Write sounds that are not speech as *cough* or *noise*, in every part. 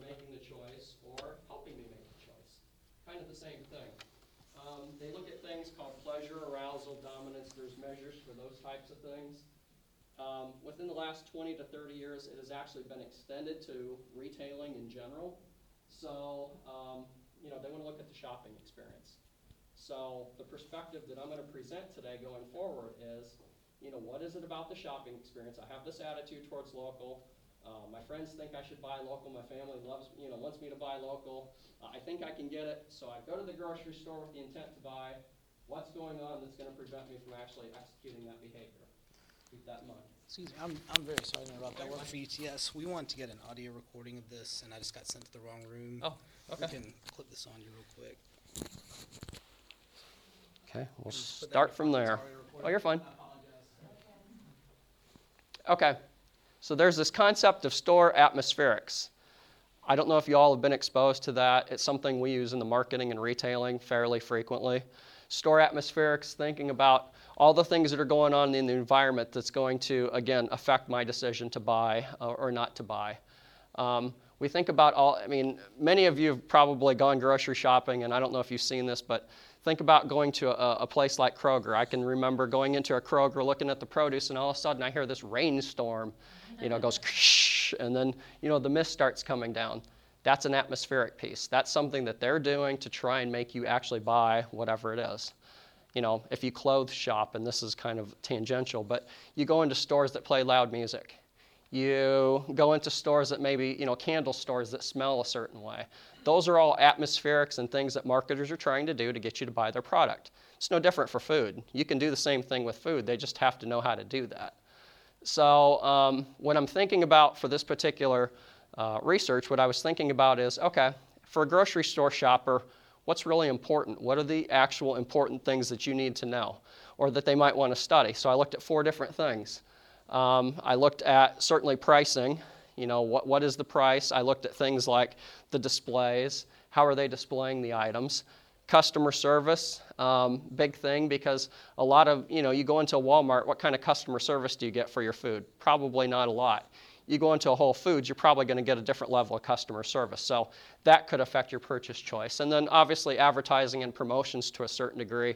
making the choice or helping me make the choice. Kind of the same thing. Um, they look at things called pleasure, arousal, dominance. There's measures for those types of things. Um, within the last 20 to 30 years, it has actually been extended to retailing in general. So, um, you know, they want to look at the shopping experience. So, the perspective that I'm going to present today going forward is, you know, what is it about the shopping experience? I have this attitude towards local. Uh, my friends think I should buy local. My family loves, you know, wants me to buy local. Uh, I think I can get it. So I go to the grocery store with the intent to buy. What's going on that's going to prevent me from actually executing that behavior? Keep that in mind. Excuse me, I'm, I'm very sorry to interrupt. I work for UTS. We want to get an audio recording of this, and I just got sent to the wrong room. Oh, okay. We can clip this on you real quick. Okay, we'll Just put that start your from pocket, there. audio recording. Oh, you're fine. I apologize. Okay, so there's this concept of store atmospherics. I don't know if you all have been exposed to that. It's something we use in the marketing and retailing fairly frequently. Store atmospherics, thinking about all the things that are going on in the environment that's going to, again, affect my decision to buy uh, or not to buy. Um, we think about all, I mean, many of you have probably gone grocery shopping, and I don't know if you've seen this, but think about going to a, a place like Kroger. I can remember going into a Kroger, looking at the produce, and all of a sudden I hear this rainstorm, you know, goes, *laughs* and then, you know, the mist starts coming down. That's an atmospheric piece. That's something that they're doing to try and make you actually buy whatever it is. You know, if you clothes shop, and this is kind of tangential, but you go into stores that play loud music. You go into stores that maybe, you know, candle stores that smell a certain way. Those are all atmospherics and things that marketers are trying to do to get you to buy their product. It's no different for food. You can do the same thing with food, they just have to know how to do that. So, um, what I'm thinking about for this particular uh, research, what I was thinking about is okay, for a grocery store shopper, what's really important? What are the actual important things that you need to know or that they might want to study? So, I looked at four different things. Um, I looked at certainly pricing. You know, what, what is the price? I looked at things like the displays. How are they displaying the items? Customer service, um, big thing because a lot of, you know, you go into Walmart, what kind of customer service do you get for your food? Probably not a lot. You go into a Whole Foods, you're probably going to get a different level of customer service. So that could affect your purchase choice. And then obviously advertising and promotions to a certain degree.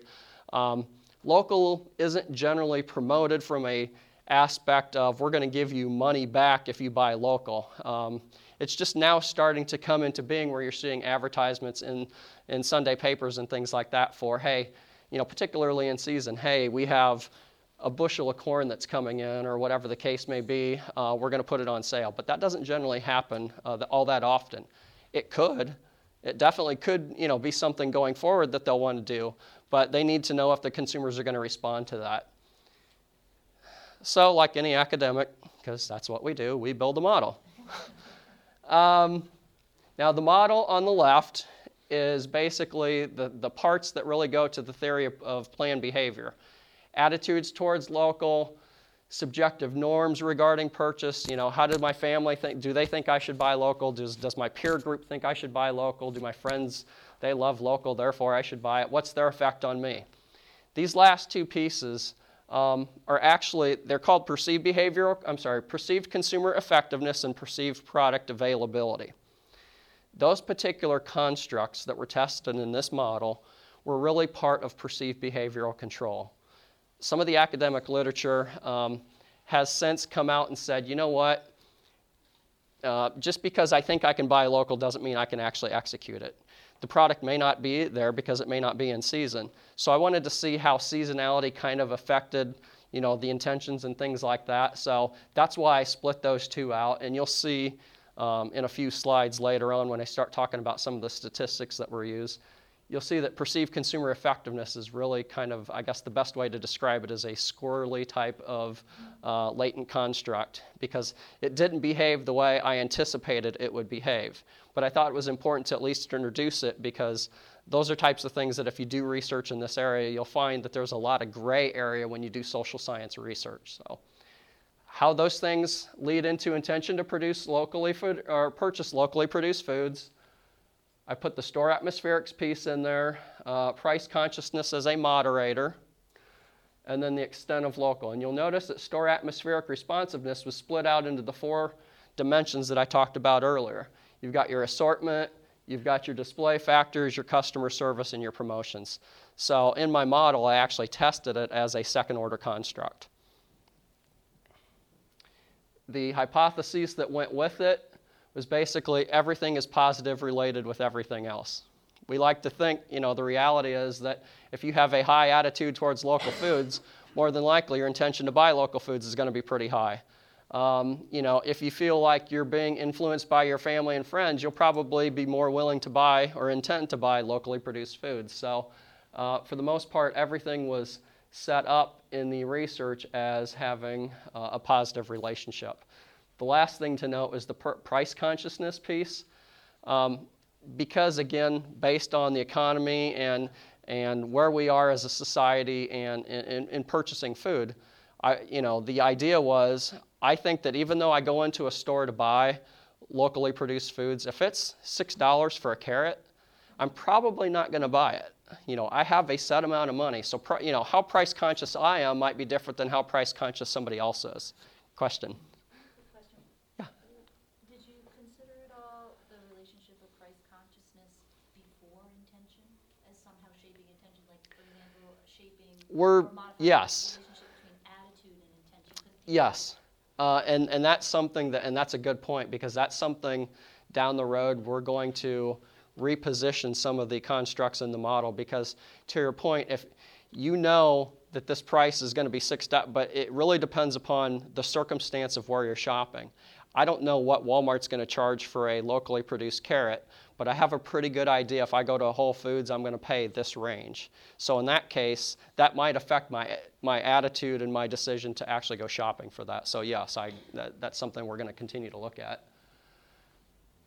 Um, local isn't generally promoted from a aspect of we're going to give you money back if you buy local. Um, it's just now starting to come into being where you're seeing advertisements in, in Sunday papers and things like that for, hey, you know, particularly in season, hey, we have a bushel of corn that's coming in or whatever the case may be, uh, we're going to put it on sale. But that doesn't generally happen uh, all that often. It could. It definitely could, you know, be something going forward that they'll want to do, but they need to know if the consumers are going to respond to that. So, like any academic, because that's what we do, we build a model. *laughs* um, now, the model on the left is basically the, the parts that really go to the theory of, of planned behavior attitudes towards local, subjective norms regarding purchase. You know, how did my family think? Do they think I should buy local? Does, does my peer group think I should buy local? Do my friends, they love local, therefore I should buy it? What's their effect on me? These last two pieces um, are actually, they're called perceived behavioral, I'm sorry, perceived consumer effectiveness and perceived product availability. Those particular constructs that were tested in this model were really part of perceived behavioral control. Some of the academic literature um, has since come out and said, you know what, uh, just because I think I can buy local doesn't mean I can actually execute it. The product may not be there because it may not be in season. So I wanted to see how seasonality kind of affected, you know, the intentions and things like that. So that's why I split those two out. And you'll see um, in a few slides later on when I start talking about some of the statistics that were used you'll see that perceived consumer effectiveness is really kind of, I guess, the best way to describe it as a squirrely type of uh, latent construct because it didn't behave the way I anticipated it would behave. But I thought it was important to at least introduce it because those are types of things that if you do research in this area, you'll find that there's a lot of gray area when you do social science research. So. How those things lead into intention to produce locally food or purchase locally produced foods, I put the store atmospherics piece in there, uh, price consciousness as a moderator, and then the extent of local. And you'll notice that store atmospheric responsiveness was split out into the four dimensions that I talked about earlier. you've got your assortment, you've got your display factors, your customer service, and your promotions. So in my model, I actually tested it as a second order construct. The hypotheses that went with it was basically everything is positive related with everything else. We like to think, you know, the reality is that if you have a high attitude towards local foods, more than likely your intention to buy local foods is going to be pretty high. Um, you know, if you feel like you're being influenced by your family and friends, you'll probably be more willing to buy or intend to buy locally produced foods. So, uh, for the most part, everything was set up in the research as having uh, a positive relationship. The last thing to note is the per- price consciousness piece. Um, because, again, based on the economy and, and where we are as a society and in, in purchasing food, I, you know, the idea was I think that even though I go into a store to buy locally produced foods, if it's $6 for a carrot, I'm probably not going to buy it. You know, I have a set amount of money. So, you know, how price conscious I am might be different than how price conscious somebody else is. Question. Yeah. Did you consider at all the relationship of price consciousness before intention as somehow shaping intention, like, for example, shaping We're- yes. the relationship between attitude and intention? 'Cause Yes. Uh, and, and that's something that, and that's a good point because that's something down the road we're going to reposition some of the constructs in the model because to your point, if you know that this price is going to be six, but it really depends upon the circumstance of where you're shopping. I don't know what Walmart's going to charge for a locally produced carrot, but I have a pretty good idea if I go to Whole Foods, I'm going to pay this range. So in that case, that might affect my my attitude and my decision to actually go shopping for that. So yes, I that, that's something we're going to continue to look at.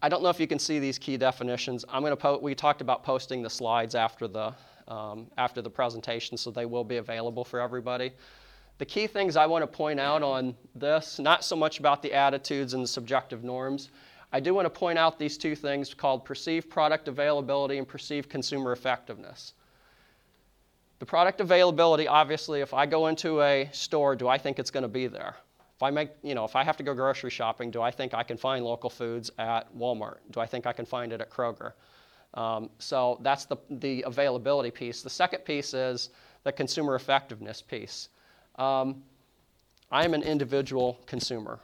I don't know if you can see these key definitions. I'm going to po- we talked about posting the slides after the um, after the presentation, so they will be available for everybody. The key things I want to point out on this, not so much about the attitudes and the subjective norms. I do want to point out these two things called perceived product availability and perceived consumer effectiveness. The product availability, obviously, if I go into a store, do I think it's going to be there? If I make, you know, if I have to go grocery shopping, do I think I can find local foods at Walmart? Do I think I can find it at Kroger? Um, so that's the, the availability piece. The second piece is the consumer effectiveness piece. Um, I'm an individual consumer.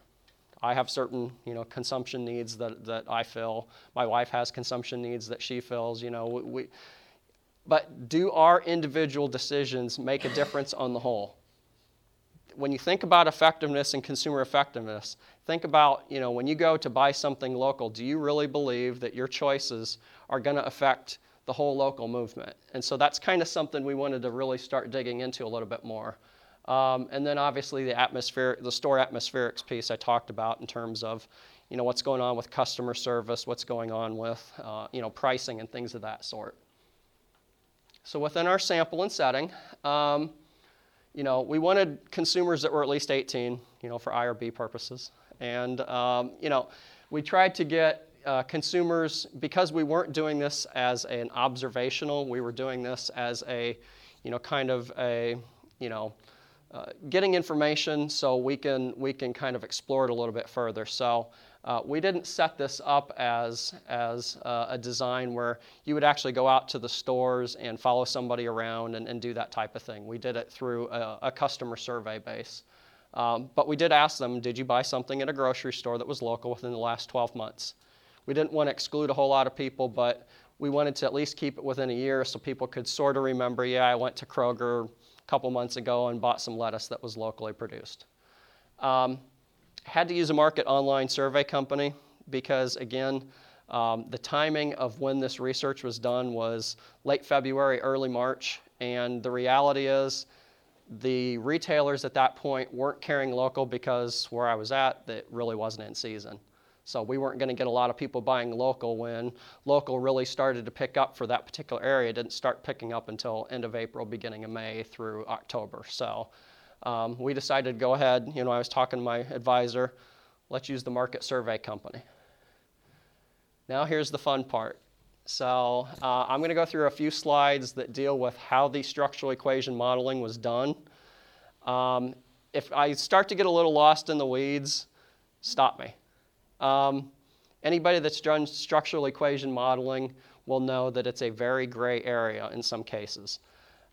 I have certain, you know, consumption needs that, that I fill. My wife has consumption needs that she fills. You know, we, we, but do our individual decisions make a difference on the whole? When you think about effectiveness and consumer effectiveness, think about, you know, when you go to buy something local, do you really believe that your choices are going to affect the whole local movement? And so that's kind of something we wanted to really start digging into a little bit more. Um, and then obviously the atmosphere, the store atmospherics piece I talked about in terms of, you know, what's going on with customer service, what's going on with, uh, you know, pricing and things of that sort. So within our sample and setting, um, you know, we wanted consumers that were at least 18, you know, for IRB purposes. And, um, you know, we tried to get uh, consumers, because we weren't doing this as an observational, we were doing this as a, you know, kind of a, you know, uh, getting information so we can we can kind of explore it a little bit further. So uh, we didn't set this up as as uh, a design where you would actually go out to the stores and follow somebody around and, and do that type of thing. We did it through a, a customer survey base. Um, but we did ask them, did you buy something at a grocery store that was local within the last 12 months? We didn't want to exclude a whole lot of people, but we wanted to at least keep it within a year so people could sort of remember, yeah, I went to Kroger couple months ago and bought some lettuce that was locally produced. Um, had to use a market online survey company because, again, um, the timing of when this research was done was late February, early March, and the reality is the retailers at that point weren't carrying local because where I was at, it really wasn't in season. So we weren't going to get a lot of people buying local when local really started to pick up for that particular area. It didn't start picking up until end of April, beginning of May through October. So um, we decided to go ahead. You know, I was talking to my advisor. Let's use the market survey company. Now here's the fun part. So uh, I'm going to go through a few slides that deal with how the structural equation modeling was done. Um, if I start to get a little lost in the weeds, stop me. Um, Anybody that's done structural equation modeling will know that it's a very gray area in some cases.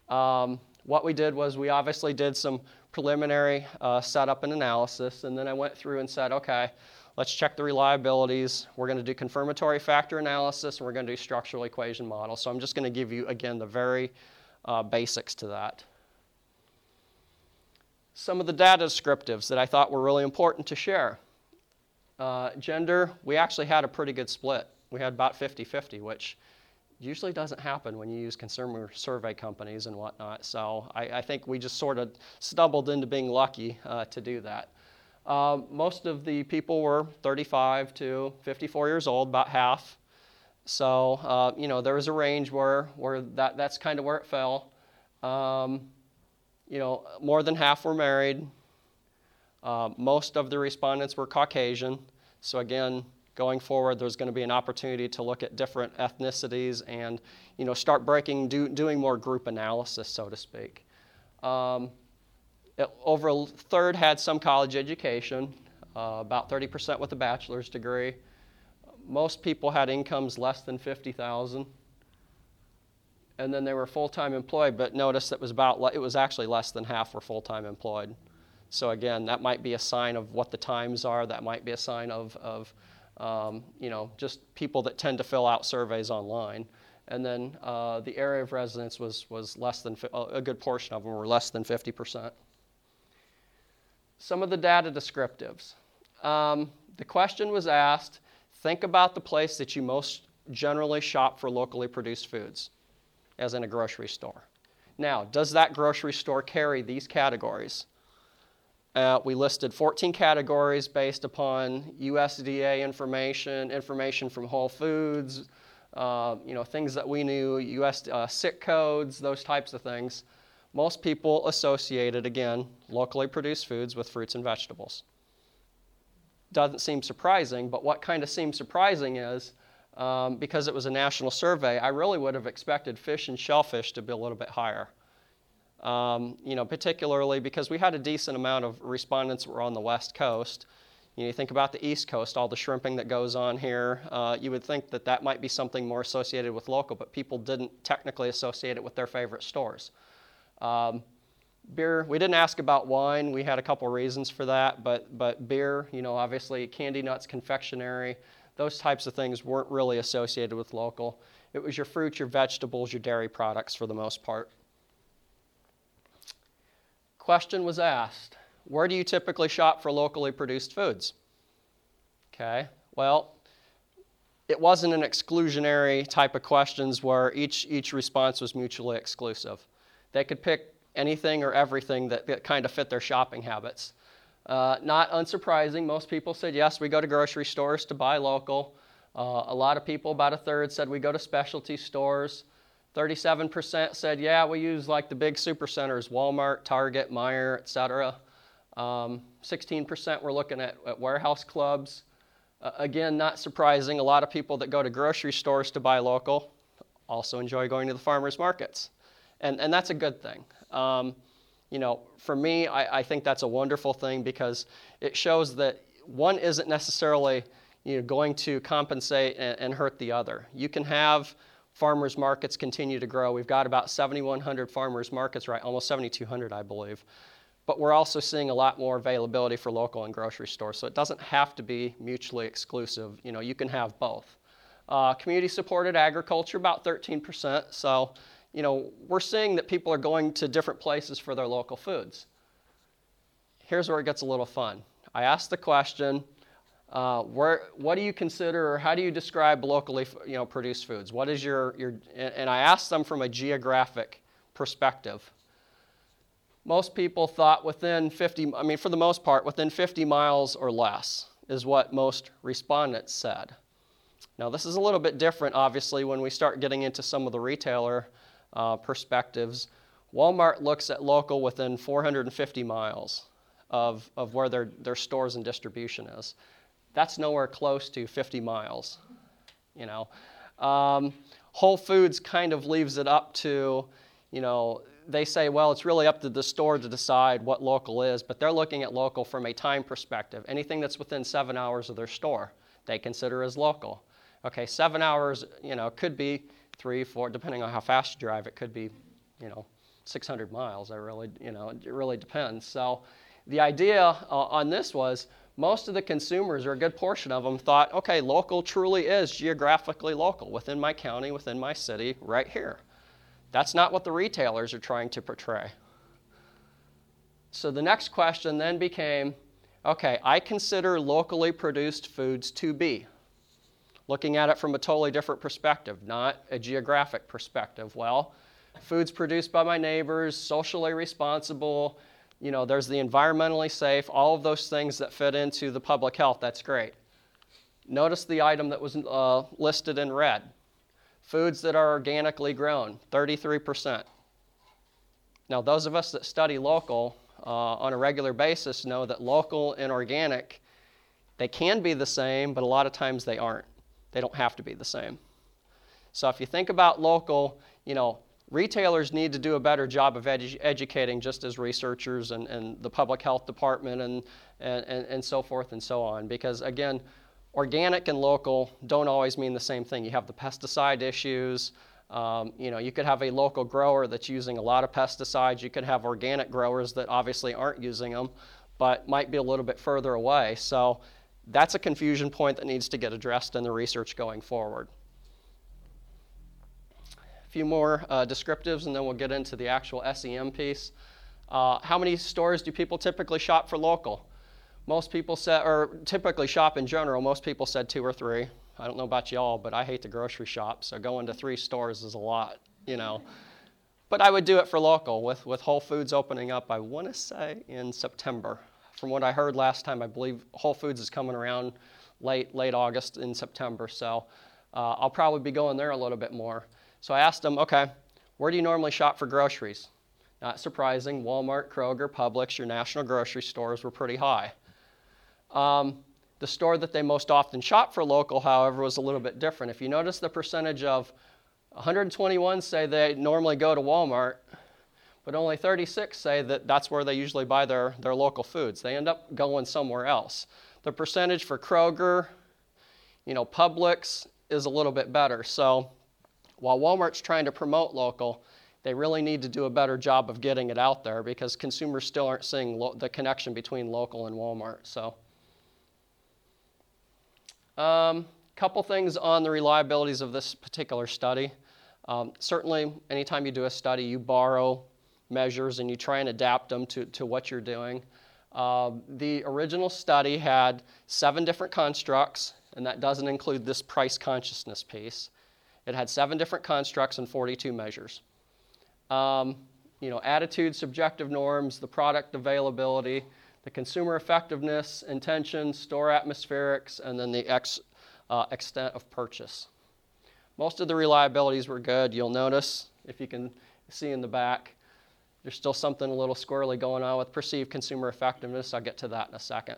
Um, what we did was we obviously did some preliminary uh, setup and analysis, and then I went through and said, okay, let's check the reliabilities. We're going to do confirmatory factor analysis, and we're going to do structural equation model. So I'm just going to give you, again, the very uh, basics to that. Some of the data descriptives that I thought were really important to share. Uh, gender, we actually had a pretty good split. We had about 50 50, which usually doesn't happen when you use consumer survey companies and whatnot. So I, I think we just sort of stumbled into being lucky uh, to do that. Uh, most of the people were 35 to 54 years old, about half. So uh, you know there was a range where where that that's kind of where it fell. Um, you know, more than half were married. Uh, most of the respondents were Caucasian. So again, going forward, there's going to be an opportunity to look at different ethnicities and, you know, start breaking, do, doing more group analysis, so to speak. Um, it, over a third had some college education, uh, about 30% with a bachelor's degree. Most people had incomes less than 50,000 and then they were full-time employed but notice that was about it was actually less than half were full-time employed so again that might be a sign of what the times are that might be a sign of, of um, you know just people that tend to fill out surveys online and then uh, the area of residence was, was less than a good portion of them were less than 50% some of the data descriptives um, the question was asked think about the place that you most generally shop for locally produced foods as in a grocery store. Now, does that grocery store carry these categories? Uh, we listed 14 categories based upon USDA information, information from Whole Foods, uh, you know, things that we knew, US uh, SIC codes, those types of things. Most people associated, again, locally produced foods with fruits and vegetables. Doesn't seem surprising, but what kind of seems surprising is um, because it was a national survey, I really would have expected fish and shellfish to be a little bit higher. Um, you know, particularly because we had a decent amount of respondents that were on the West Coast. You, know, you think about the East Coast, all the shrimping that goes on here. Uh, you would think that that might be something more associated with local, but people didn't technically associate it with their favorite stores. Um, beer, we didn't ask about wine. We had a couple reasons for that, but but beer, you know, obviously candy nuts, confectionery those types of things weren't really associated with local. It was your fruits, your vegetables, your dairy products for the most part. Question was asked Where do you typically shop for locally produced foods? Okay, well, it wasn't an exclusionary type of questions where each, each response was mutually exclusive. They could pick anything or everything that, that kind of fit their shopping habits. Uh, not unsurprising, most people said, yes, we go to grocery stores to buy local. Uh, a lot of people, about a third, said we go to specialty stores. 37% said, yeah, we use like the big supercenters, Walmart, Target, Meijer, etc. Um, 16% were looking at, at warehouse clubs. Uh, again, not surprising, a lot of people that go to grocery stores to buy local also enjoy going to the farmers markets. And, and that's a good thing. Um, you know, for me, I, I think that's a wonderful thing because it shows that one isn't necessarily you know, going to compensate and, and hurt the other. You can have farmers markets continue to grow. We've got about 7,100 farmers markets, right? Almost 7,200, I believe. But we're also seeing a lot more availability for local and grocery stores. So it doesn't have to be mutually exclusive. You know, you can have both. Uh, community supported agriculture, about 13%. So you know, we're seeing that people are going to different places for their local foods. Here's where it gets a little fun. I asked the question, uh, where, what do you consider or how do you describe locally you know, produced foods? What is your, your, and I asked them from a geographic perspective. Most people thought within 50, I mean, for the most part, within 50 miles or less is what most respondents said. Now, this is a little bit different, obviously, when we start getting into some of the retailer uh, perspectives, Walmart looks at local within 450 miles of, of where their, their stores and distribution is. That's nowhere close to 50 miles, you know. Um, Whole Foods kind of leaves it up to, you know, they say, well, it's really up to the store to decide what local is, but they're looking at local from a time perspective. Anything that's within seven hours of their store. they consider as local. Okay, seven hours, you know, could be three, four, depending on how fast you drive, it could be, you know, 600 miles. I really, you know, it really depends. So the idea uh, on this was most of the consumers, or a good portion of them, thought, okay, local truly is geographically local within my county, within my city, right here. That's not what the retailers are trying to portray. So the next question then became okay, I consider locally produced foods to be. Looking at it from a totally different perspective, not a geographic perspective. Well, foods produced by my neighbors, socially responsible, you know, there's the environmentally safe, all of those things that fit into the public health, that's great. Notice the item that was uh, listed in red foods that are organically grown, 33%. Now, those of us that study local uh, on a regular basis know that local and organic, they can be the same, but a lot of times they aren't. They don't have to be the same. So if you think about local, you know, retailers need to do a better job of edu- educating just as researchers and, and the public health department and, and, and, so forth and so on. Because again, organic and local don't always mean the same thing. You have the pesticide issues. Um, you know, you could have a local grower that's using a lot of pesticides. You could have organic growers that obviously aren't using them, but might be a little bit further away. So that's a confusion point that needs to get addressed in the research going forward. Few more uh, descriptives, and then we'll get into the actual SEM piece. Uh, how many stores do people typically shop for local? Most people said, or typically shop in general, most people said two or three. I don't know about y'all, but I hate the grocery shop, so going to three stores is a lot, you know. But I would do it for local with, with Whole Foods opening up, I want to say in September. From what I heard last time, I believe Whole Foods is coming around late, late August in September, so uh, I'll probably be going there a little bit more. So I asked them, okay, where do you normally shop for groceries? Not surprising, Walmart, Kroger, Publix, your national grocery stores were pretty high. Um, the store that they most often shop for local, however, was a little bit different. If you notice the percentage of 121 say they normally go to Walmart, but only 36 say that that's where they usually buy their, their local foods. They end up going somewhere else. The percentage for Kroger, you know, Publix is a little bit better. So while Walmart's trying to promote local, they really need to do a better job of getting it out there because consumers still aren't seeing lo- the connection between local and Walmart. So, a um, couple things on the reliabilities of this particular study. Um, certainly, anytime you do a study, you borrow measures and you try and adapt them to, to what you're doing. Uh, the original study had seven different constructs, and that doesn't include this price consciousness piece. It had seven different constructs and 42 measures. Um, you know, attitude, subjective norms, the product availability, the consumer effectiveness, intention, store atmospherics, and then the ex, uh, extent of purchase. Most of the reliabilities were good. You'll notice, if you can see in the back, there's still something a little squirrely going on with perceived consumer effectiveness. I'll get to that in a second.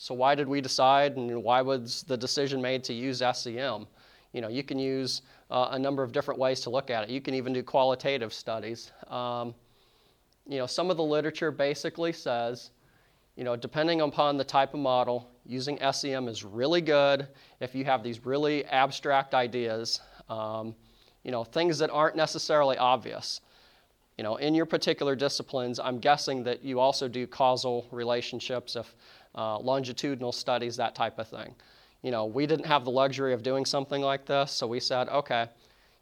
So, why did we decide and why was the decision made to use SEM? You know, you can use uh, a number of different ways to look at it. You can even do qualitative studies. Um, you know, some of the literature basically says, you know, depending upon the type of model, using SEM is really good if you have these really abstract ideas, um, you know, things that aren't necessarily obvious. You know, in your particular disciplines, I'm guessing that you also do causal relationships, if uh, longitudinal studies, that type of thing. You know, we didn't have the luxury of doing something like this, so we said, okay,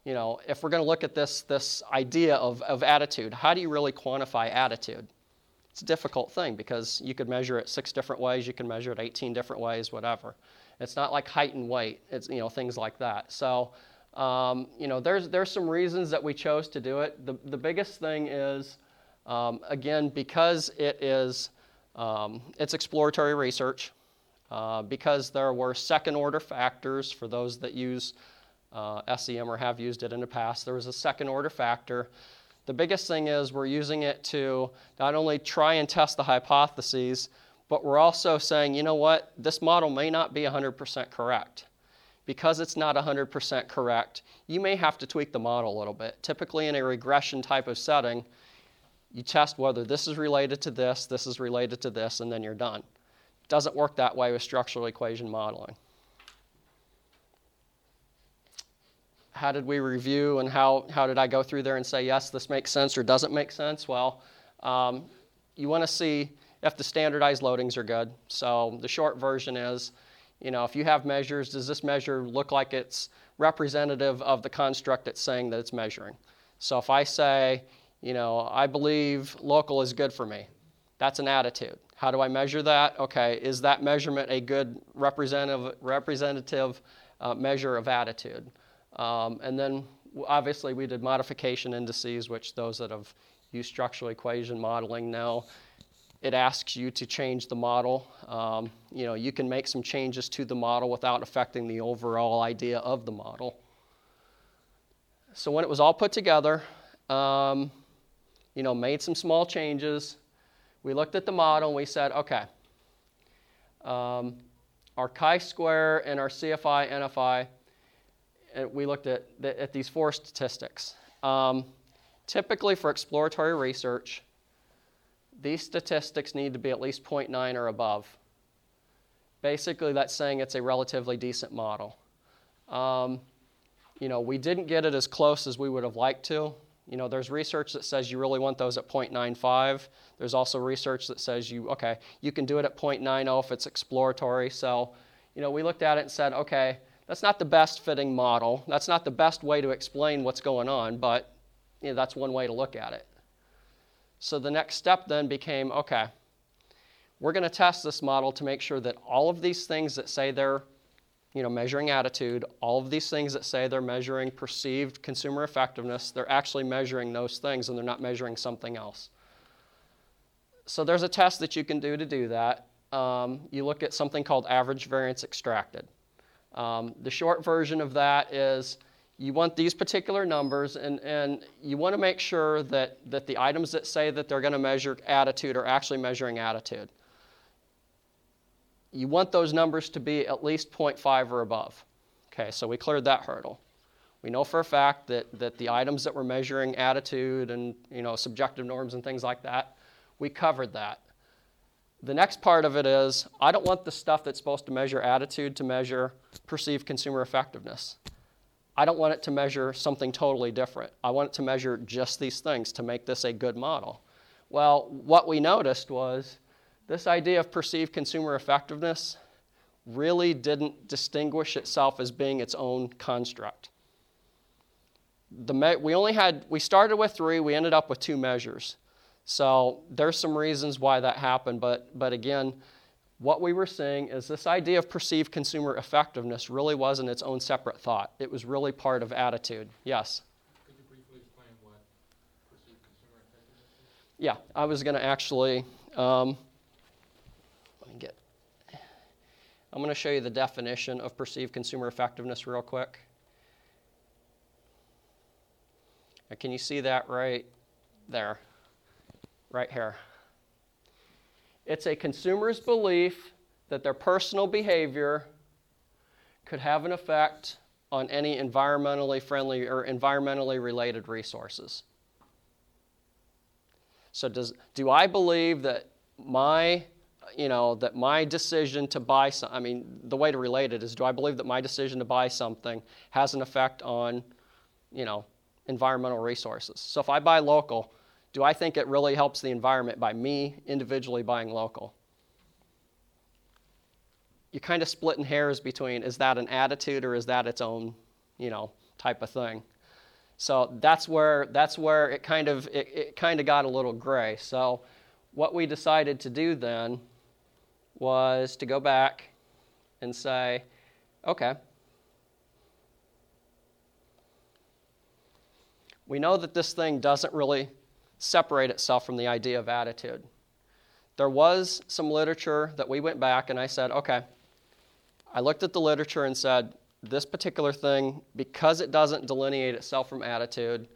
you know, if we're going to look at this, this idea of, of attitude, how do you really quantify attitude? It's a difficult thing because you could measure it six different ways, you can measure it 18 different ways, whatever. It's not like height and weight, it's, you know, things like that. So, um, you know, there's, there's some reasons that we chose to do it. The, the biggest thing is, um, again, because it is, um, it's exploratory research, uh, because there were second order factors for those that use uh, SEM or have used it in the past. There was a second order factor. The biggest thing is we're using it to not only try and test the hypotheses, but we're also saying, you know what, this model may not be 100% correct. Because it's not 100% correct, you may have to tweak the model a little bit. Typically, in a regression type of setting, you test whether this is related to this, this is related to this, and then you're done. It Doesn't work that way with structural equation modeling. How did we review and how, how did I go through there and say, yes, this makes sense or doesn't make sense? Well, um, you want to see if the standardized loadings are good. So the short version is, you know, if you have measures, does this measure look like it's representative of the construct it's saying that it's measuring? So if I say, you know, I believe local is good for me, that's an attitude. How do I measure that? Okay, is that measurement a good representative, representative uh, measure of attitude? Um, and then obviously we did modification indices, which those that have used structural equation modeling know it asks you to change the model. Um, you know, you can make some changes to the model without affecting the overall idea of the model. So when it was all put together, um, you know, made some small changes. We looked at the model and we said, okay, um, our chi-square and our CFI, NFI, and we looked at, the, at these four statistics. Um, typically for exploratory research, these statistics need to be at least 0.9 or above. Basically, that's saying it's a relatively decent model. Um, you know, we didn't get it as close as we would have liked to. You know, there's research that says you really want those at 0.95. There's also research that says you, okay, you can do it at 0.90 if it's exploratory. So, you know, we looked at it and said, okay, that's not the best fitting model. That's not the best way to explain what's going on, but you know, that's one way to look at it. So the next step then became okay, we're going to test this model to make sure that all of these things that say they're you know, measuring attitude, all of these things that say they're measuring perceived consumer effectiveness, they're actually measuring those things and they're not measuring something else. So there's a test that you can do to do that. Um, you look at something called average variance extracted. Um, the short version of that is you want these particular numbers, and, and you want to make sure that, that the items that say that they're going to measure attitude are actually measuring attitude. You want those numbers to be at least 0.5 or above. Okay, so we cleared that hurdle. We know for a fact that, that the items that we're measuring attitude and you know, subjective norms and things like that, we covered that. The next part of it is I don't want the stuff that's supposed to measure attitude to measure perceived consumer effectiveness. I don't want it to measure something totally different. I want it to measure just these things to make this a good model. Well, what we noticed was this idea of perceived consumer effectiveness really didn't distinguish itself as being its own construct. The we only had, we started with three, we ended up with two measures. So there's some reasons why that happened, but, but again, what we were seeing is this idea of perceived consumer effectiveness really wasn't its own separate thought. It was really part of attitude. Yes? Could you briefly explain what perceived consumer effectiveness is? Yeah, I was going to actually. Um, let me get. I'm going to show you the definition of perceived consumer effectiveness real quick. Now, Can you see that right there? Right here. It's a consumer's belief that their personal behavior could have an effect on any environmentally friendly or environmentally related resources. So does do I believe that my you know that my decision to buy some I mean the way to relate it is do I believe that my decision to buy something has an effect on you know environmental resources. So if I buy local, do I think it really helps the environment by me individually buying local? You're kind of splitting hairs between is that an attitude or is that its own, you know, type of thing. So that's where that's where it kind of it, it kind of got a little gray. So what we decided to do then was to go back and say, okay, we know that this thing doesn't really separate itself from the idea of attitude. There was some literature that we went back and I said, okay, I looked at the literature and said, this particular thing, because it doesn't delineate itself from attitude,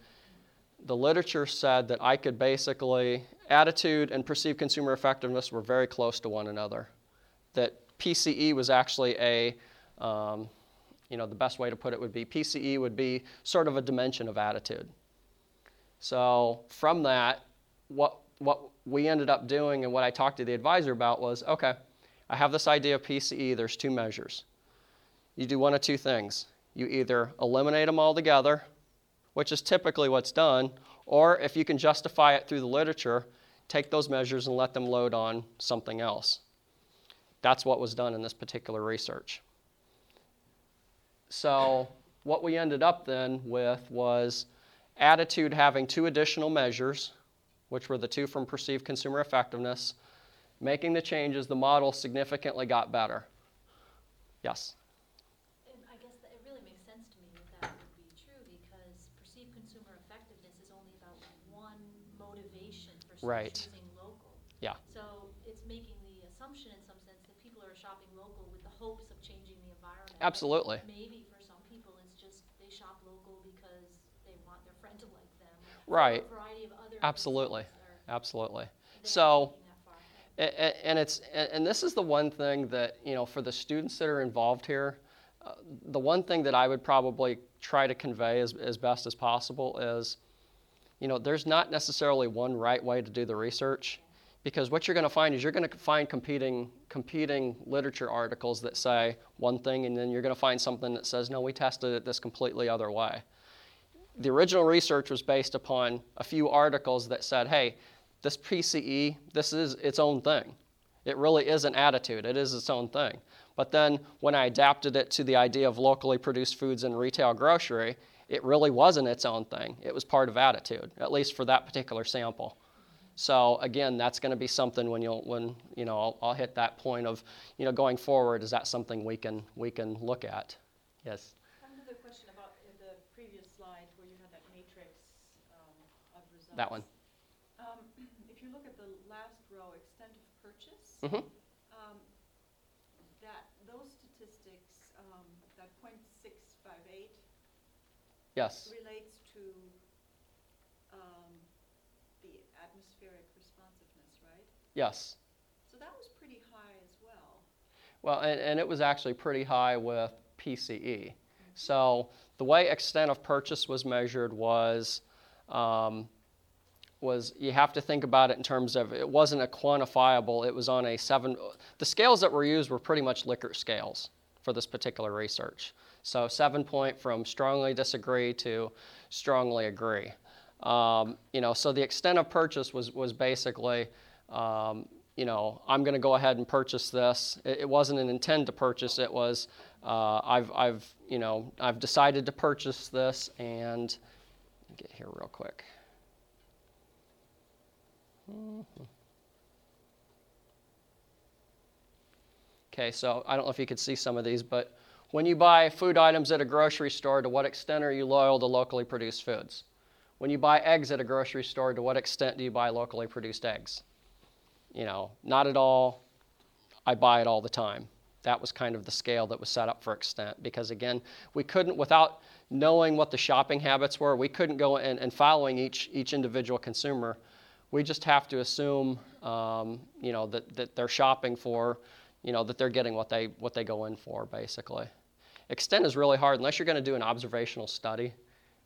the literature said that I could basically, attitude and perceived consumer effectiveness were very close to one another. That PCE was actually a, um, you know, the best way to put it would be PCE would be sort of a dimension of attitude. So from that, what, what we ended up doing and what I talked to the advisor about was okay, I have this idea of PCE, there's two measures. You do one of two things. You either eliminate them altogether, which is typically what's done, or if you can justify it through the literature, take those measures and let them load on something else. That's what was done in this particular research. So, what we ended up then with was attitude having two additional measures, which were the two from perceived consumer effectiveness. Making the changes, the model significantly got better. Yes? And I guess that it really makes sense to me that that would be true because perceived consumer effectiveness is only about one motivation for some Right. choosing local. Yeah. So it's making the assumption in some sense that people are shopping local with the hopes of changing the environment. but Absolutely. Maybe for some people, it's just they shop local because they want their friend to like them. Right. A variety of other Absolutely. reasons are- Absolutely. they're So, thinking that far ahead. A- a- And it's a- and this is the one thing that you know for the students that are involved here, uh, the one thing that I would probably try to convey as, as best as possible is, you know, there's not necessarily one right way to do the research, because what you're going to find is you're going to find competing competing literature articles that say one thing, and then you're going to find something that says no, we tested it this completely other way the original research was based upon a few articles that said, hey, this PCE, this is its own thing. It really is an attitude, it is its own thing. But then when I adapted it to the idea of locally produced foods in retail grocery, it really wasn't its own thing. It was part of attitude, at least for that particular sample. So again, that's going to be something when you'll when you know I'll, I'll hit that point of you know going forward. Is that something we can we can look at? Yes. Another question about the previous slide where you had that matrix um, of results. That one. Um, *clears throat* If you look at the last row, extent of purchase, Mhm. um, that, those statistics, um, that .658 Yes. relates to um, the atmospheric responsiveness, right? Yes. So that was pretty high as well. Well, and, and it was actually pretty high with PCE. So the way extent of purchase was measured was, um, was you have to think about it in terms of it wasn't a quantifiable. It was on a seven. The scales that were used were pretty much Likert scales for this particular research. So seven point from strongly disagree to strongly agree. Um, you know, so the extent of purchase was was basically. Um, you know, I'm going to go ahead and purchase this. It, it wasn't an intent to purchase. It was, uh, I've, I've, you know, I've decided to purchase this, and get here real quick. Okay, so I don't know if you could see some of these, but when you buy food items at a grocery store, to what extent are you loyal to locally produced foods? When you buy eggs at a grocery store, to what extent do you buy locally produced eggs? you know, not at all. I buy it all the time. That was kind of the scale that was set up for extent because, again, we couldn't, without knowing what the shopping habits were, we couldn't go in and following each, each individual consumer. We just have to assume, um, you know, that, that they're shopping for, you know, that they're getting what they, what they go in for, basically. Extent is really hard unless you're going to do an observational study.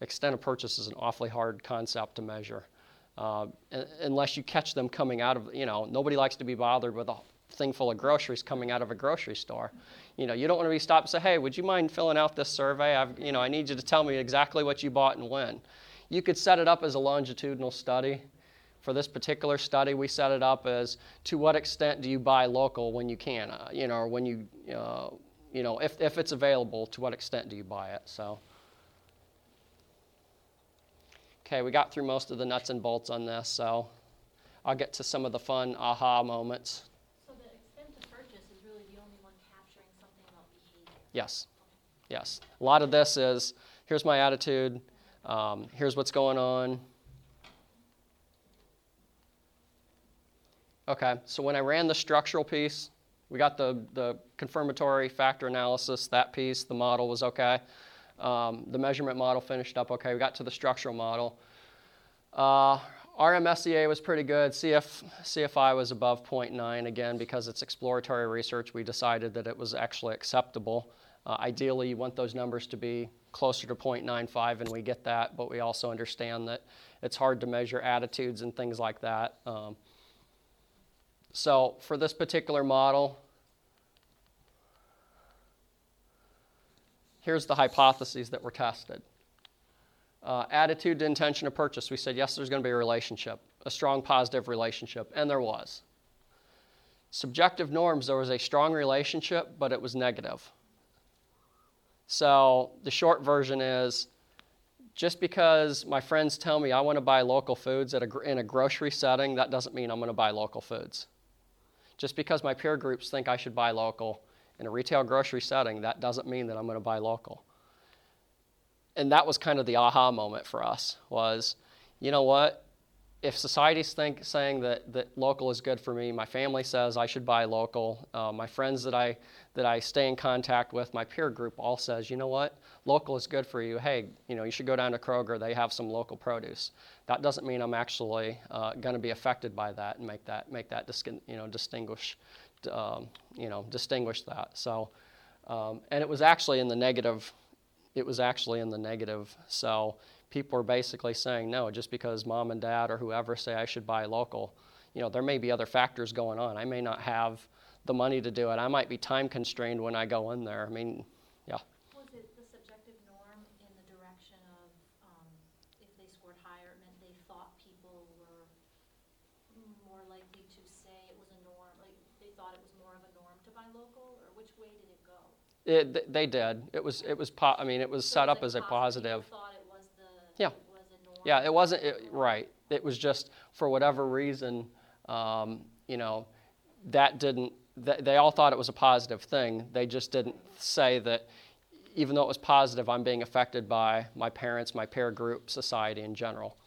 Extent of purchase is an awfully hard concept to measure uh, unless you catch them coming out of, you know, nobody likes to be bothered with a thing full of groceries coming out of a grocery store. You know, you don't want to be stopped and say, hey, would you mind filling out this survey? I've, you know, I need you to tell me exactly what you bought and when. You could set it up as a longitudinal study. For this particular study, we set it up as to what extent do you buy local when you can, uh, you know, or when you, uh, you know, if, if it's available, to what extent do you buy it? So. Okay, we got through most of the nuts and bolts on this, so I'll get to some of the fun aha moments. So the extent of purchase is really the only one capturing something about behavior. Yes, yes. A lot of this is here's my attitude, um, here's what's going on. Okay, so when I ran the structural piece, we got the, the confirmatory factor analysis, that piece, the model was okay. Um, the measurement model finished up okay. We got to the structural model. Uh, RMSEA was pretty good. CF, CFI was above 0.9. Again, because it's exploratory research, we decided that it was actually acceptable. Uh, ideally, you want those numbers to be closer to 0.95, and we get that, but we also understand that it's hard to measure attitudes and things like that. Um, so, for this particular model, here's the hypotheses that were tested. Uh, attitude to intention of purchase. We said, yes, there's going to be a relationship, a strong positive relationship, and there was. Subjective norms, there was a strong relationship, but it was negative. So the short version is just because my friends tell me I want to buy local foods a, in a grocery setting, that doesn't mean I'm going to buy local foods. Just because my peer groups think I should buy local in a retail grocery setting, that doesn't mean that I'm going to buy local. And that was kind of the aha moment for us was, you know what? If society's think, saying that, that local is good for me, my family says I should buy local, uh, my friends that I, that I stay in contact with, my peer group all says, you know what? Local is good for you. Hey, you know, you should go down to Kroger. They have some local produce. That doesn't mean I'm actually uh, going to be affected by that and make that, make that dis- you know, distinguish, um, you know, distinguish that. So, um, and it was actually in the negative it was actually in the negative. So people are basically saying, no, just because mom and dad or whoever say I should buy local, you know, there may be other factors going on. I may not have the money to do it. I might be time constrained when I go in there. I mean, yeah. Was it the subjective norm in the direction of, um, if they scored higher, it meant they thought people were more likely to say it was a norm, like, they thought it was more of a norm to buy local, or which way did it go? It, they did. It was, it was, po- I mean, it was So set up as a positive. It was the, Yeah. it a? Yeah, it wasn't, it, right. It was just, for whatever reason, um, you know, that didn't, th- they all thought it was a positive thing. They just didn't say that, even though it was positive, I'm being affected by my parents, my peer group, society in general,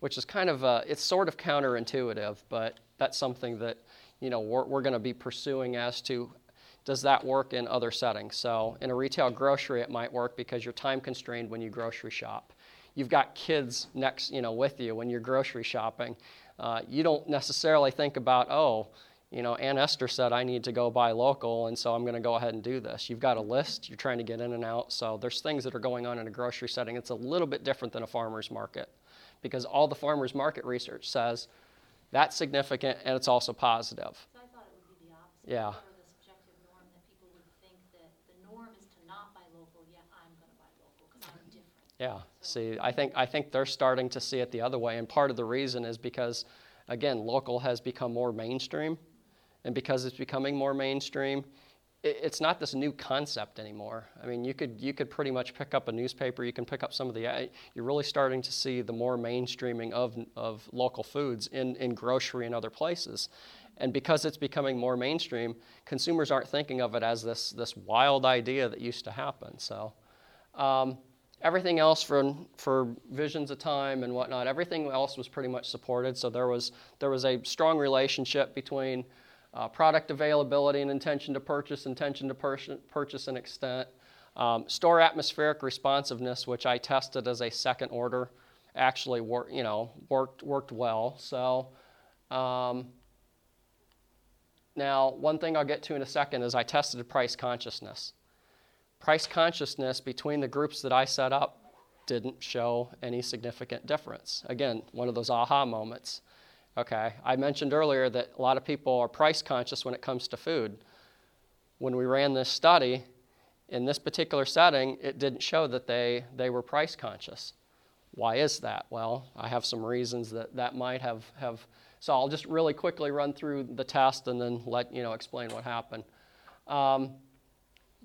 which is kind of, uh, it's sort of counterintuitive, but that's something that, you know, we're, we're going to be pursuing as to does that work in other settings? So in a retail grocery, it might work because you're time constrained when you grocery shop. You've got kids next, you know, with you when you're grocery shopping. Uh, you don't necessarily think about, oh, you know, Aunt Esther said I need to go buy local, and so I'm going to go ahead and do this. You've got a list. You're trying to get in and out. So there's things that are going on in a grocery setting. It's a little bit different than a farmer's market because all the farmer's market research says that's significant and it's also positive. So I thought it would be the opposite. Yeah. Or the subjective norm, that people would think that the norm is to not buy local, yet I'm gonna buy local, because I'm different. Yeah. See, I think I think they're starting to see it the other way, and part of the reason is because, again, local has become more mainstream, and because it's becoming more mainstream, it, it's not this new concept anymore. I mean, you could you could pretty much pick up a newspaper, you can pick up some of the. uh, You're really starting to see the more mainstreaming of of local foods in in grocery and other places. And because it's becoming more mainstream, consumers aren't thinking of it as this, this wild idea that used to happen. So, um, everything else for, for visions of time and whatnot, everything else was pretty much supported. So there was, there was a strong relationship between uh, product availability and intention to purchase, intention to pur- purchase and extent. Um, store atmospheric responsiveness, which I tested as a second order, actually worked, you know, worked, worked well. So um, now, one thing I'll get to in a second is I tested price consciousness price consciousness between the groups that I set up didn't show any significant difference. Again, one of those aha moments. Okay, I mentioned earlier that a lot of people are price conscious when it comes to food. When we ran this study, in this particular setting, it didn't show that they, they were price conscious. Why is that? Well, I have some reasons that that might have, have. So I'll just really quickly run through the test and then let you know explain what happened. Um,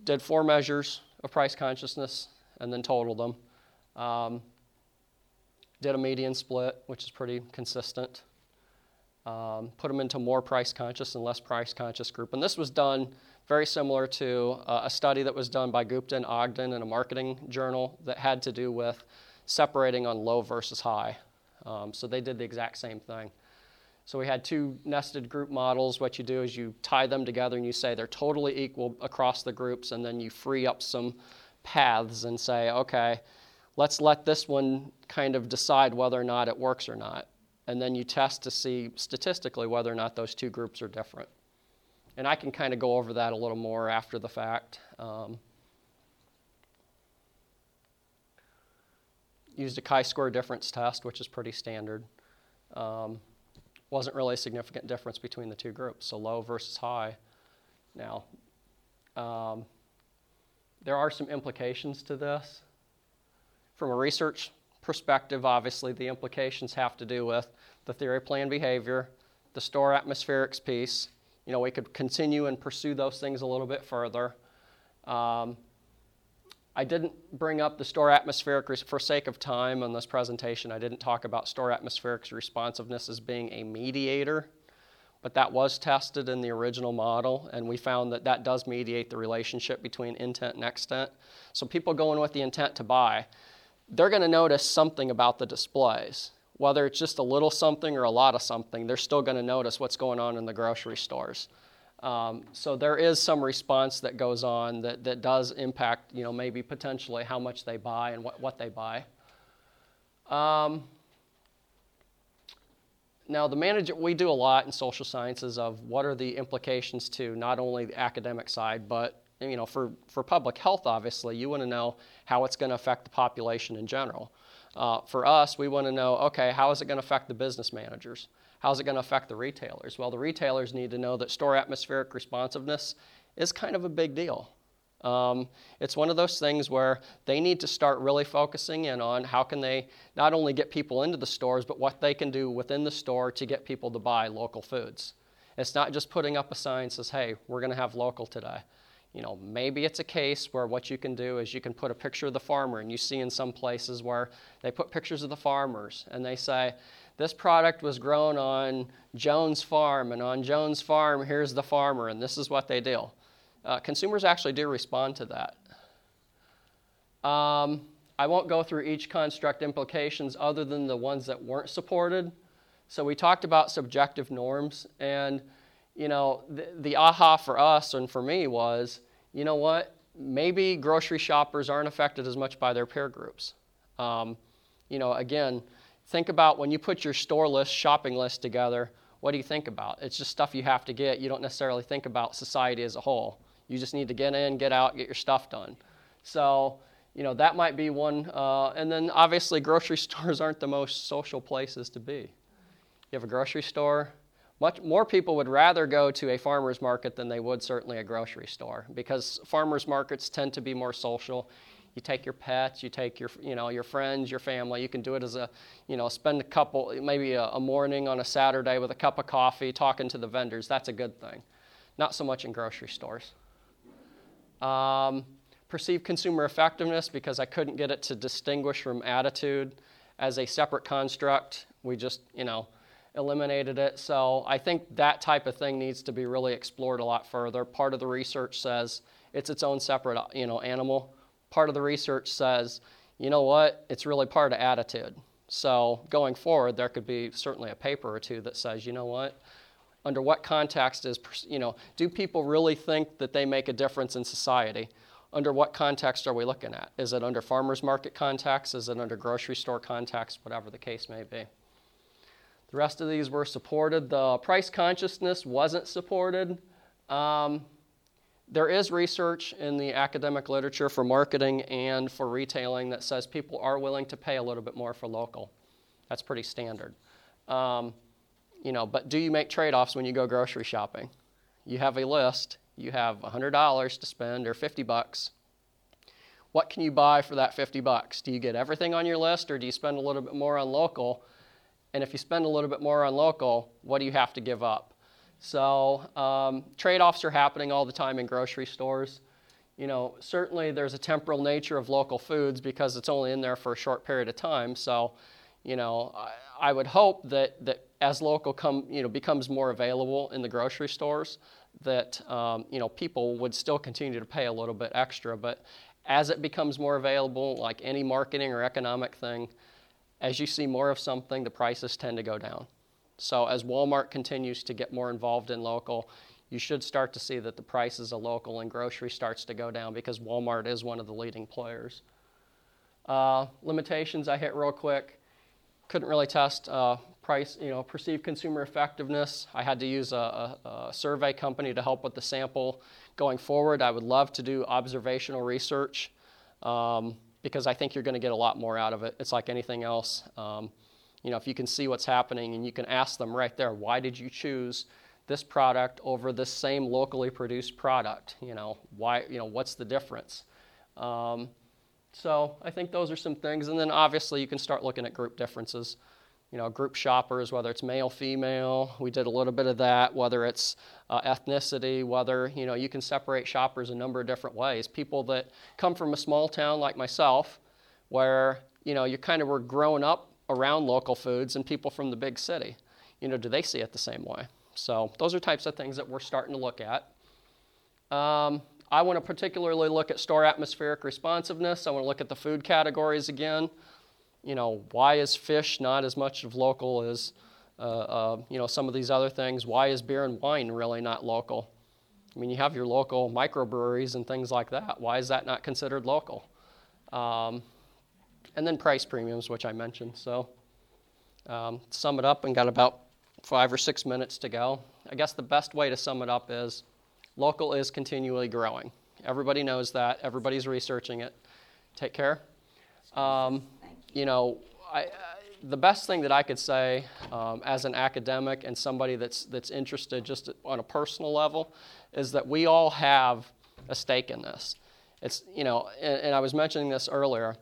did four measures of price consciousness and then totaled them. Um, did a median split, which is pretty consistent. Um, put them into more price conscious and less price conscious group. And this was done very similar to uh, a study that was done by Gupta and Ogden in a marketing journal that had to do with separating on low versus high. Um, so they did the exact same thing. So we had two nested group models. What you do is you tie them together and you say they're totally equal across the groups, and then you free up some paths and say, okay, let's let this one kind of decide whether or not it works or not. And then you test to see statistically whether or not those two groups are different. And I can kind of go over that a little more after the fact. Um, used a chi-square difference test, which is pretty standard. Um, wasn't really a significant difference between the two groups, so low versus high. Now, um, there are some implications to this. From a research perspective, obviously, the implications have to do with the theory of planned behavior, the store atmospherics piece. You know, we could continue and pursue those things a little bit further. Um, I didn't bring up the store atmospheric for sake of time on this presentation. I didn't talk about store atmospherics responsiveness as being a mediator, but that was tested in the original model, and we found that that does mediate the relationship between intent and extent. So people going with the intent to buy, they're going to notice something about the displays. Whether it's just a little something or a lot of something, they're still going to notice what's going on in the grocery stores. Um, so there is some response that goes on that, that does impact, you know, maybe potentially how much they buy and what, what they buy. Um, now, the manager, we do a lot in social sciences of what are the implications to not only the academic side, but you know, for, for public health, obviously, you want to know how it's going to affect the population in general. Uh, for us, we want to know, okay, how is it going to affect the business managers? How's it going to affect the retailers? Well, the retailers need to know that store atmospheric responsiveness is kind of a big deal. Um, it's one of those things where they need to start really focusing in on how can they not only get people into the stores, but what they can do within the store to get people to buy local foods. It's not just putting up a sign that says, "Hey, we're going to have local today." You know, maybe it's a case where what you can do is you can put a picture of the farmer, and you see in some places where they put pictures of the farmers, and they say, "This product was grown on Jones Farm, and on Jones Farm, here's the farmer, and this is what they do." Uh, consumers actually do respond to that. Um, I won't go through each construct implications other than the ones that weren't supported. So we talked about subjective norms, and you know the, the aha for us and for me was, you know what? Maybe grocery shoppers aren't affected as much by their peer groups. Um, you know, again, think about when you put your store list, shopping list together. What do you think about? It's just stuff you have to get. You don't necessarily think about society as a whole. You just need to get in, get out, get your stuff done. So, you know, that might be one. Uh, and then obviously, grocery *laughs* stores aren't the most social places to be. You have a grocery store. Much more people would rather go to a farmer's market than they would certainly a grocery store because farmers markets tend to be more social. You take your pets, you take your, you know, your friends, your family. You can do it as a, you know, spend a couple, maybe a, a morning on a Saturday with a cup of coffee, talking to the vendors. That's a good thing. Not so much in grocery stores. Um, perceived consumer effectiveness because I couldn't get it to distinguish from attitude as a separate construct. We just, you know, eliminated it. So I think that type of thing needs to be really explored a lot further. Part of the research says it's its own separate, you know, animal. Part of the research says, you know what, it's really part of attitude. So going forward, there could be certainly a paper or two that says, you know what, under what context is, you know, do people really think that they make a difference in society? Under what context are we looking at? Is it under farmers market context? Is it under grocery store context? Whatever the case may be. The rest of these were supported. The price consciousness wasn't supported. Um, there is research in the academic literature for marketing and for retailing that says people are willing to pay a little bit more for local. That's pretty standard. Um, you know, but do you make trade-offs when you go grocery shopping? You have a list. You have $100 to spend or 50 bucks. What can you buy for that 50 bucks? Do you get everything on your list or do you spend a little bit more on local? And if you spend a little bit more on local, what do you have to give up? So um, trade-offs are happening all the time in grocery stores. You know, certainly there's a temporal nature of local foods because it's only in there for a short period of time. So, you know, I, I would hope that that as local come, you know, becomes more available in the grocery stores, that um, you know people would still continue to pay a little bit extra. But as it becomes more available, like any marketing or economic thing, as you see more of something, the prices tend to go down. So as Walmart continues to get more involved in local, you should start to see that the prices of local and grocery starts to go down because Walmart is one of the leading players. Uh, limitations I hit real quick. Couldn't really test uh, price, you know, perceived consumer effectiveness. I had to use a, a, a survey company to help with the sample. Going forward, I would love to do observational research um, because I think you're going to get a lot more out of it. It's like anything else. Um, you know, if you can see what's happening and you can ask them right there, why did you choose this product over this same locally produced product? You know, why, you know, what's the difference? Um, so I think those are some things. And then obviously you can start looking at group differences. You know, group shoppers, whether it's male, female, we did a little bit of that, whether it's uh, ethnicity, whether, you know, you can separate shoppers a number of different ways. People that come from a small town like myself, where, you know, you kind of were growing up around local foods, and people from the big city, you know, do they see it the same way? So those are types of things that we're starting to look at. Um, I want to particularly look at store atmospheric responsiveness. I want to look at the food categories again. You know, why is fish not as much of local as, uh, uh, you know, some of these other things? Why is beer and wine really not local? I mean, you have your local microbreweries and things like that. Why is that not considered local? Um, and then price premiums, which I mentioned. So, um, sum it up and got about five or six minutes to go. I guess the best way to sum it up is local is continually growing. Everybody knows that. Everybody's researching it. Take care. Um, you know, I, I, the best thing that I could say um, as an academic and somebody that's that's interested just on a personal level is that we all have a stake in this. It's you know, and, and I was mentioning this earlier.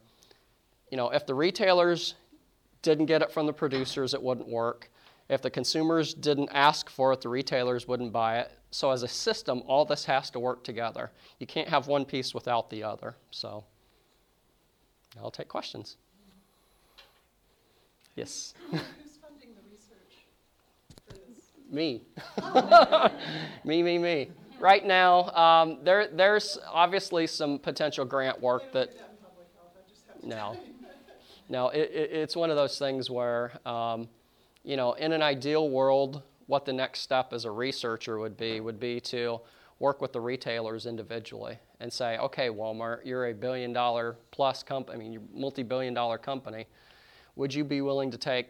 You know, if the retailers didn't get it from the producers, it wouldn't work. If the consumers didn't ask for it, the retailers wouldn't buy it. So, as a system, all this has to work together. You can't have one piece without the other. So, I'll take questions. Yes. Who's funding the research for this? Me. *laughs* me, me, me. Right now, um, there, there's obviously some potential grant work that. That in public health, I just have No. *laughs* No, it, it, it's one of those things where, um, you know, in an ideal world, what the next step as a researcher would be would be to work with the retailers individually and say, okay, Walmart, you're a billion dollar plus company, I mean, you're a multi billion dollar company. Would you be willing to take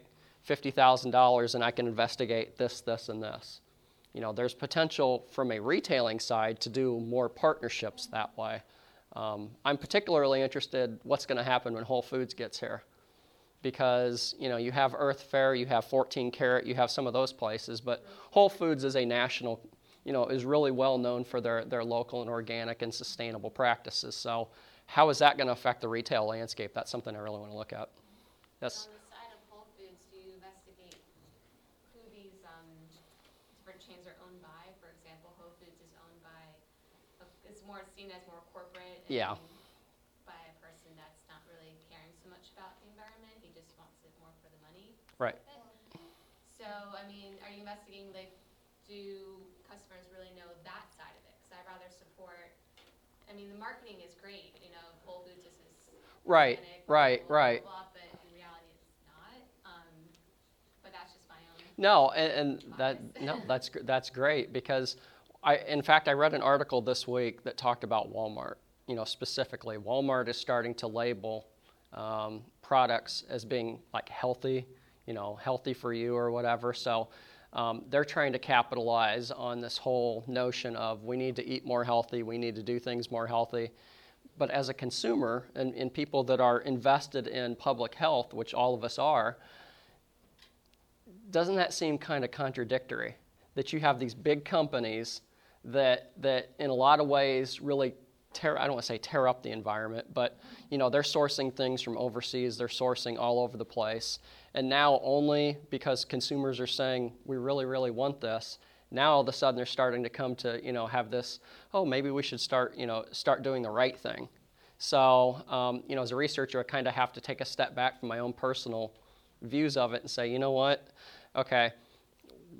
$50,000 and I can investigate this, this, and this? You know, there's potential from a retailing side to do more partnerships that way. Um, I'm particularly interested what's going to happen when Whole Foods gets here, because you know you have Earth Fare, you have 14 Carrot, you have some of those places, but Whole Foods is a national, you know, is really well known for their their local and organic and sustainable practices. So, how is that going to affect the retail landscape? That's something I really want to look at. Yes. On the side of Whole Foods, do you investigate who these um, different chains are owned by? For example, Whole Foods is owned by, it's more seen as more corporate. and Yeah. By a person that's not really caring so much about the environment, he just wants it more for the money. Right. So, I mean, are you investigating, like, do customers really know that side of it? Because I'd rather support, I mean, the marketing is great, you know, Whole Foods is Right, right, right. blah, But in reality, it's not. Um, but that's just my own. No, and, and that no, that's that's great because I, in fact, I read an article this week that talked about Walmart. You know, specifically, Walmart is starting to label um, products as being like healthy, you know, healthy for you or whatever. So. Um, they're trying to capitalize on this whole notion of we need to eat more healthy, we need to do things more healthy. But as a consumer and, and people that are invested in public health, which all of us are, doesn't that seem kind of contradictory? That you have these big companies that that in a lot of ways really tear I don't want to say tear up the environment, but you know, they're sourcing things from overseas, they're sourcing all over the place. And now only because consumers are saying we really, really want this, now all of a sudden they're starting to come to, you know, have this, oh, maybe we should start, you know, start doing the right thing. So, um, you know, as a researcher, I kind of have to take a step back from my own personal views of it and say, you know what? Okay,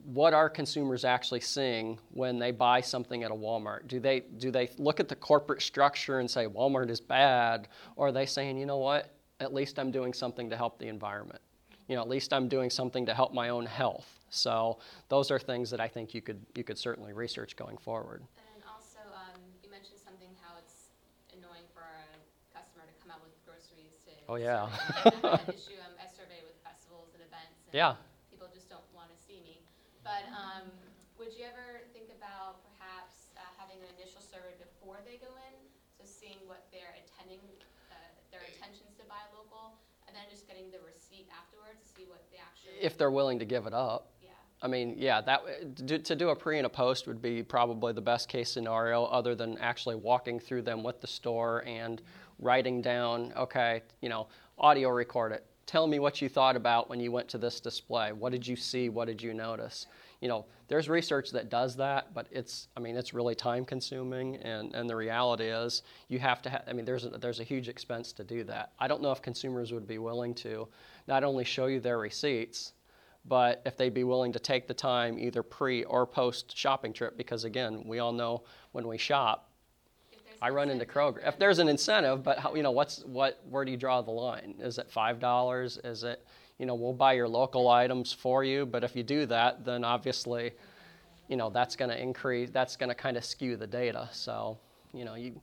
what are consumers actually seeing when they buy something at a Walmart? Do they do they look at the corporate structure and say Walmart is bad, or are they saying, you know what? At least I'm doing something to help the environment. You know, at least I'm doing something to help my own health. So those are things that I think you could you could certainly research going forward. And also, um, you mentioned something how it's annoying for a customer to come out with groceries to. Oh, yeah. survey. I an issue, um, I survey with festivals and events. and Yeah. People just don't want to see me. But, um, would you ever think about perhaps, uh, having an initial survey before they go in? So seeing what they're intending, uh, their intentions to buy local, and then just getting the receipt afterwards to see what they actually. If they're willing to give it up. Yeah. I mean, yeah, that to, to do a pre and a post would be probably the best case scenario, other than actually walking through them with the store and writing down, okay, you know, audio record it. Tell me what you thought about when you went to this display. What did you see? What did you notice? You know, there's research that does that, but it's, I mean, it's really time consuming, and, and the reality is you have to have, I mean, there's a, there's a huge expense to do that. I don't know if consumers would be willing to not only show you their receipts, but if they'd be willing to take the time either pre or post shopping trip, because again, we all know when we shop, I run into Kroger. If there's an incentive, but how, you know, what's what? Where do you draw the line? Is it five dollars? Is it, you know, we'll buy your local items for you, but if you do that, then obviously, you know, that's going to increase. That's going to kind of skew the data. So, you know, you,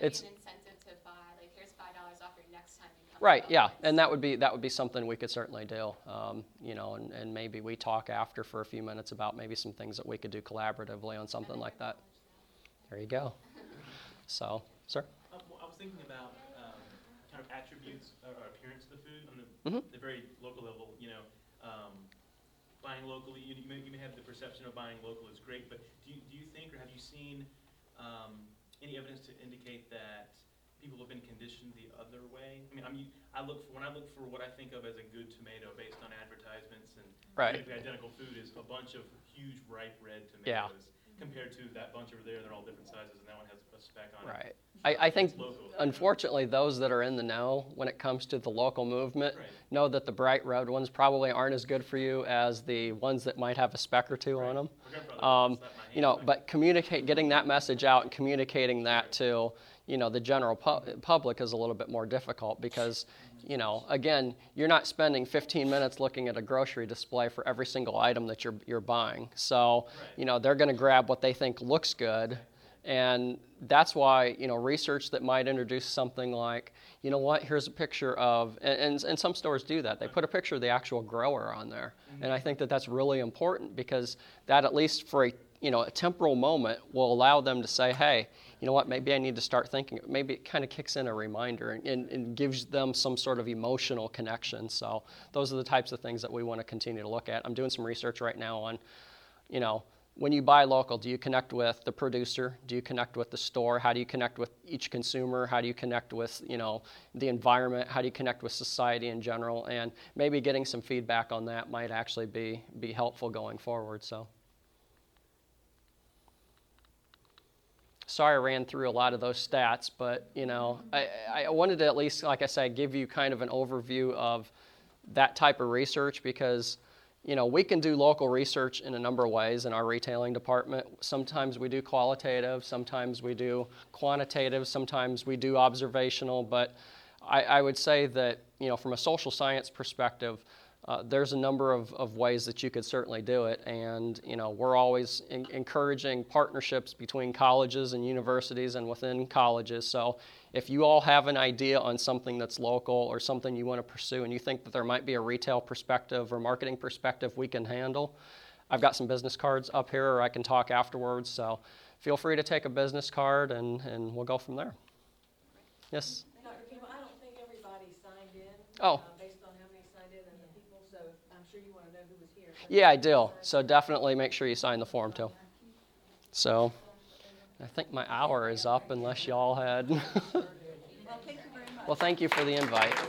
it's an incentive to buy, like, here's five dollars off your next time. Right, yeah, and that would be, that would be something we could certainly do. Um, You know, and, and maybe we talk after for a few minutes about maybe some things that we could do collaboratively on something like that. There you go. *laughs* So, sir? I was thinking about kind of attributes or appearance of the food on the, Mhm. the very local level. You know, um, buying locally, you, you, may, you may have the perception of buying local is great, but do you, do you think or have you seen um, any evidence to indicate that people have been conditioned the other way? I mean, I'm, I look for, when I look for what I think of as a good tomato based on advertisements and Right. typically identical food is a bunch of huge ripe red Yeah. tomatoes compared to that bunch over there. They're all different sizes and that one has a speck on it. Right. I, I think, unfortunately, those that are in the know when it comes to the local movement Right. know that the bright red ones probably aren't as good for you as the ones that might have a speck or two on them. Probably Um, slap my hand you know, but communicate, getting that message out and communicating that to, you know, the general pu- public is a little bit more difficult because, you know, again, you're not spending 15 minutes looking at a grocery display for every single item that you're, you're buying. So, you know, they're going to grab what they think looks good. And that's why, you know, research that might introduce something like, you know what, here's a picture of, and, and, and some stores do that. They put a picture of the actual grower on there. Mm-hmm. And I think that that's really important because that, at least for a, you know, a temporal moment, will allow them to say, hey, you know what, maybe I need to start thinking. Maybe it kind of kicks in a reminder and, and, and gives them some sort of emotional connection. So those are the types of things that we want to continue to look at. I'm doing some research right now on, you know, when you buy local, do you connect with the producer? Do you connect with the store? How do you connect with each consumer? How do you connect with, you know, the environment? How do you connect with society in general? And maybe getting some feedback on that might actually be, be helpful going forward. So. Sorry I ran through a lot of those stats, but you know, I, I wanted to at least, like I said, give you kind of an overview of that type of research because you know we can do local research in a number of ways in our retailing department. Sometimes we do qualitative, sometimes we do quantitative, sometimes we do observational. But I, I would say that you know from a social science perspective, uh, there's a number of, of ways that you could certainly do it. And, you know, we're always en- encouraging partnerships between colleges and universities and within colleges. So if you all have an idea on something that's local or something you want to pursue and you think that there might be a retail perspective or marketing perspective we can handle, I've got some business cards up here or I can talk afterwards. So feel free to take a business card and, and we'll go from there. Yes? Dr. Kimball, I don't think everybody signed in. Oh. uh, Based on how many signed in and the people, so I'm sure you want to know who was here. Yeah, I do. So definitely make sure you sign the form too. So I think my hour is up unless y'all had. *laughs* Well, thank you very much. well, thank you for the invite.